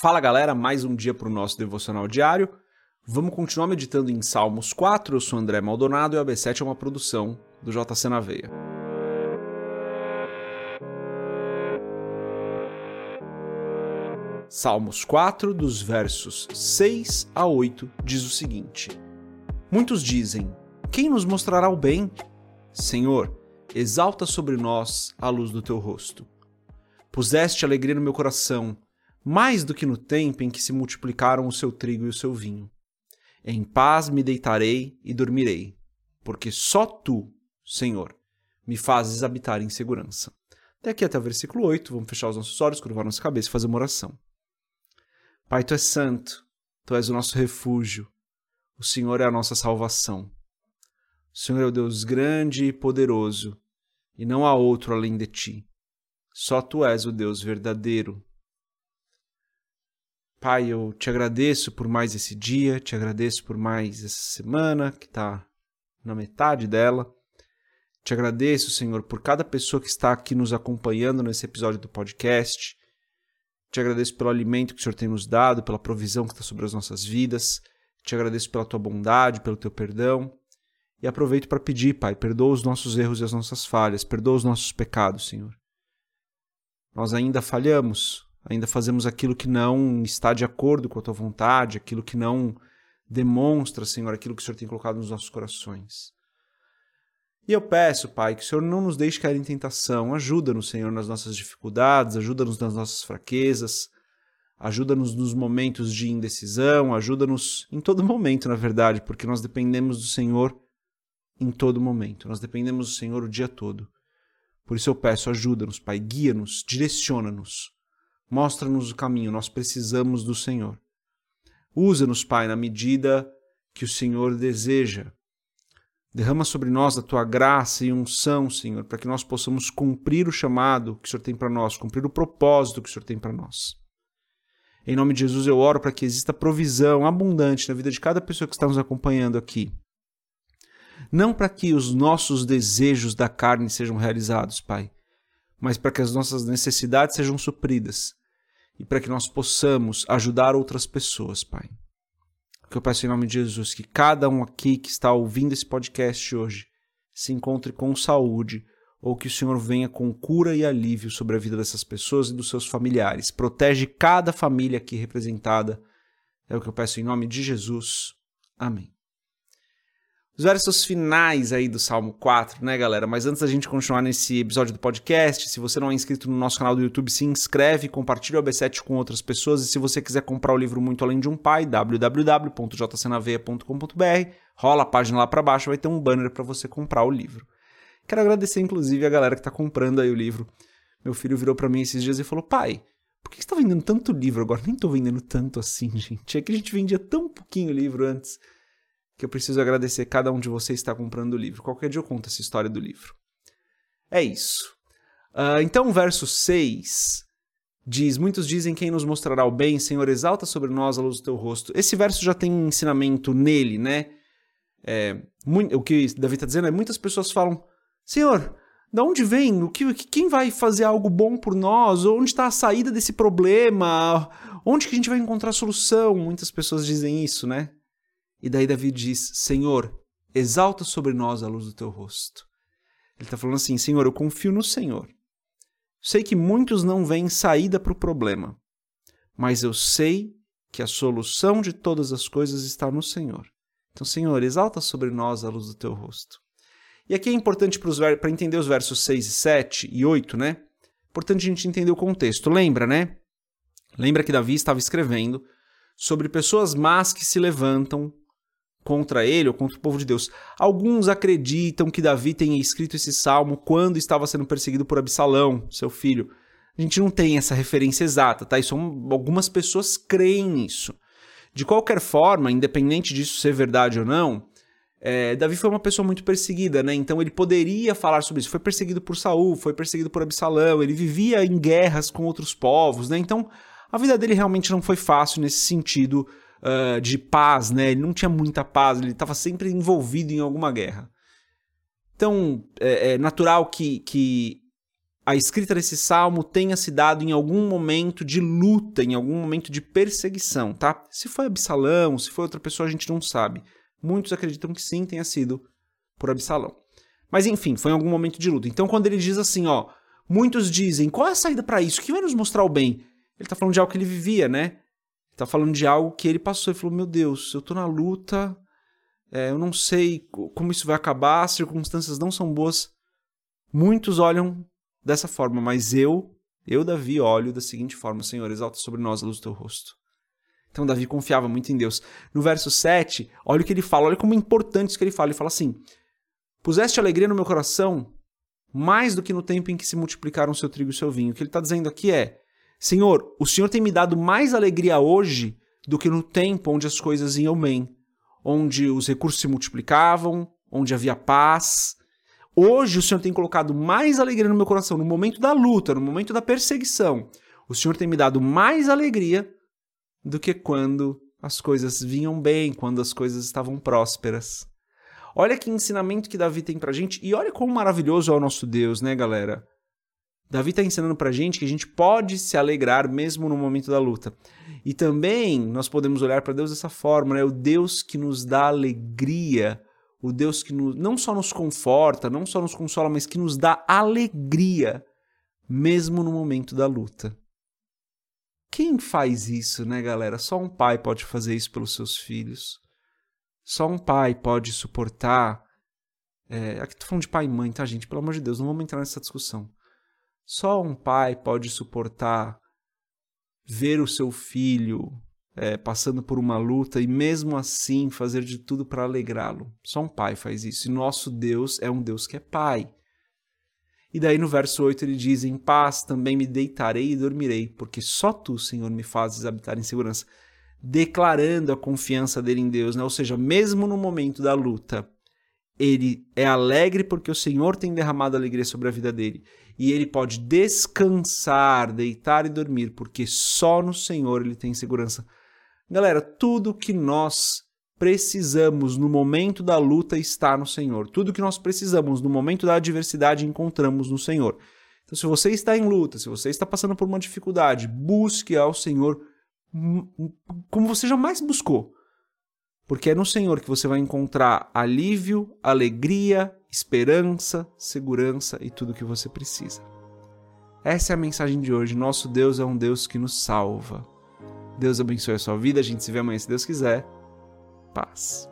Fala galera, mais um dia para o nosso devocional diário. Vamos continuar meditando em Salmos 4. Eu sou André Maldonado e o AB7 é uma produção do JC na Veia. Salmos 4, dos versos 6 a 8, diz o seguinte: Muitos dizem: Quem nos mostrará o bem? Senhor, exalta sobre nós a luz do teu rosto. Puseste alegria no meu coração, mais do que no tempo em que se multiplicaram o seu trigo e o seu vinho. Em paz me deitarei e dormirei, porque só tu, Senhor, me fazes habitar em segurança. Daqui até o versículo 8, vamos fechar os nossos olhos, curvar nossa cabeça e fazer uma oração. Pai, tu és santo, tu és o nosso refúgio, o Senhor é a nossa salvação. O Senhor é o Deus grande e poderoso, e não há outro além de ti. Só tu és o Deus verdadeiro. Pai, eu te agradeço por mais esse dia, te agradeço por mais essa semana que está na metade dela. Te agradeço, Senhor, por cada pessoa que está aqui nos acompanhando nesse episódio do podcast. Te agradeço pelo alimento que o Senhor tem nos dado, pela provisão que está sobre as nossas vidas. Te agradeço pela tua bondade, pelo teu perdão. E aproveito para pedir, Pai, perdoa os nossos erros e as nossas falhas, perdoa os nossos pecados, Senhor. Nós ainda falhamos, ainda fazemos aquilo que não está de acordo com a tua vontade, aquilo que não demonstra, Senhor, aquilo que o Senhor tem colocado nos nossos corações. E eu peço, Pai, que o Senhor não nos deixe cair em tentação. Ajuda-nos, Senhor, nas nossas dificuldades, ajuda-nos nas nossas fraquezas, ajuda-nos nos momentos de indecisão, ajuda-nos em todo momento, na verdade, porque nós dependemos do Senhor em todo momento. Nós dependemos do Senhor o dia todo. Por isso eu peço, ajuda-nos, Pai, guia-nos, direciona-nos, mostra-nos o caminho, nós precisamos do Senhor. Usa-nos, Pai, na medida que o Senhor deseja. Derrama sobre nós a tua graça e unção, Senhor, para que nós possamos cumprir o chamado que o Senhor tem para nós, cumprir o propósito que o Senhor tem para nós. Em nome de Jesus eu oro para que exista provisão abundante na vida de cada pessoa que está nos acompanhando aqui não para que os nossos desejos da carne sejam realizados, Pai, mas para que as nossas necessidades sejam supridas e para que nós possamos ajudar outras pessoas, Pai. Que eu peço em nome de Jesus que cada um aqui que está ouvindo esse podcast hoje se encontre com saúde ou que o Senhor venha com cura e alívio sobre a vida dessas pessoas e dos seus familiares. Protege cada família aqui representada. É o que eu peço em nome de Jesus. Amém os versos finais aí do Salmo 4, né, galera? Mas antes da gente continuar nesse episódio do podcast, se você não é inscrito no nosso canal do YouTube, se inscreve, compartilha o AB7 com outras pessoas e se você quiser comprar o livro Muito Além de um Pai, www.jcnaveia.com.br, rola a página lá para baixo, vai ter um banner para você comprar o livro. Quero agradecer inclusive a galera que tá comprando aí o livro. Meu filho virou para mim esses dias e falou: "Pai, por que você tá vendendo tanto livro agora? Nem tô vendendo tanto assim, gente. É que a gente vendia tão pouquinho livro antes." Que eu preciso agradecer cada um de vocês que está comprando o livro. Qualquer dia eu conto essa história do livro. É isso. Uh, então, o verso 6 diz: Muitos dizem quem nos mostrará o bem, Senhor, exalta sobre nós a luz do teu rosto. Esse verso já tem um ensinamento nele, né? É, muito, o que Davi está dizendo é: muitas pessoas falam, Senhor, de onde vem? O que, quem vai fazer algo bom por nós? Onde está a saída desse problema? Onde que a gente vai encontrar solução? Muitas pessoas dizem isso, né? E daí Davi diz: Senhor, exalta sobre nós a luz do teu rosto. Ele está falando assim: Senhor, eu confio no Senhor. Sei que muitos não veem saída para o problema, mas eu sei que a solução de todas as coisas está no Senhor. Então, Senhor, exalta sobre nós a luz do teu rosto. E aqui é importante para entender os versos 6 e 7 e 8, né? Importante a gente entender o contexto. Lembra, né? Lembra que Davi estava escrevendo sobre pessoas más que se levantam contra ele ou contra o povo de Deus. Alguns acreditam que Davi tenha escrito esse salmo quando estava sendo perseguido por Absalão, seu filho. A gente não tem essa referência exata, tá? Isso algumas pessoas creem nisso. De qualquer forma, independente disso ser verdade ou não, é, Davi foi uma pessoa muito perseguida, né? Então ele poderia falar sobre isso. Foi perseguido por Saul, foi perseguido por Absalão, ele vivia em guerras com outros povos, né? Então a vida dele realmente não foi fácil nesse sentido uh, de paz, né? Ele não tinha muita paz, ele estava sempre envolvido em alguma guerra. Então, é, é natural que, que a escrita desse salmo tenha se dado em algum momento de luta, em algum momento de perseguição, tá? Se foi Absalão, se foi outra pessoa, a gente não sabe. Muitos acreditam que sim, tenha sido por Absalão. Mas enfim, foi em algum momento de luta. Então quando ele diz assim, ó, muitos dizem, qual é a saída para isso? O que vai nos mostrar o bem? Ele tá falando de algo que ele vivia, né? Tá falando de algo que ele passou. Ele falou, meu Deus, eu tô na luta, é, eu não sei como isso vai acabar, as circunstâncias não são boas. Muitos olham dessa forma, mas eu, eu, Davi, olho da seguinte forma: Senhor, exalta sobre nós a luz do teu rosto. Então, Davi confiava muito em Deus. No verso 7, olha o que ele fala, olha como é importante isso que ele fala. Ele fala assim: Puseste alegria no meu coração mais do que no tempo em que se multiplicaram o seu trigo e o seu vinho. O que ele está dizendo aqui é: Senhor, o Senhor tem me dado mais alegria hoje do que no tempo onde as coisas iam bem, onde os recursos se multiplicavam, onde havia paz, Hoje o Senhor tem colocado mais alegria no meu coração, no momento da luta, no momento da perseguição. O Senhor tem me dado mais alegria do que quando as coisas vinham bem, quando as coisas estavam prósperas. Olha que ensinamento que Davi tem pra gente e olha como maravilhoso é o nosso Deus, né, galera? Davi está ensinando pra gente que a gente pode se alegrar mesmo no momento da luta. E também nós podemos olhar para Deus dessa forma, né? O Deus que nos dá alegria o Deus que nos, não só nos conforta, não só nos consola, mas que nos dá alegria, mesmo no momento da luta. Quem faz isso, né, galera? Só um pai pode fazer isso pelos seus filhos. Só um pai pode suportar. É, aqui tô falando de pai e mãe, tá, gente? Pelo amor de Deus, não vamos entrar nessa discussão. Só um pai pode suportar ver o seu filho é, passando por uma luta e mesmo assim fazer de tudo para alegrá-lo. Só um pai faz isso. E nosso Deus é um Deus que é pai. E daí no verso 8 ele diz: Em paz também me deitarei e dormirei, porque só tu, Senhor, me fazes habitar em segurança. Declarando a confiança dele em Deus, né? ou seja, mesmo no momento da luta, ele é alegre porque o Senhor tem derramado alegria sobre a vida dele. E ele pode descansar, deitar e dormir, porque só no Senhor ele tem segurança. Galera, tudo que nós precisamos no momento da luta está no Senhor. Tudo que nós precisamos no momento da adversidade encontramos no Senhor. Então, se você está em luta, se você está passando por uma dificuldade, busque ao Senhor como você jamais buscou. Porque é no Senhor que você vai encontrar alívio, alegria, esperança, segurança e tudo o que você precisa. Essa é a mensagem de hoje. Nosso Deus é um Deus que nos salva. Deus abençoe a sua vida. A gente se vê amanhã se Deus quiser. Paz.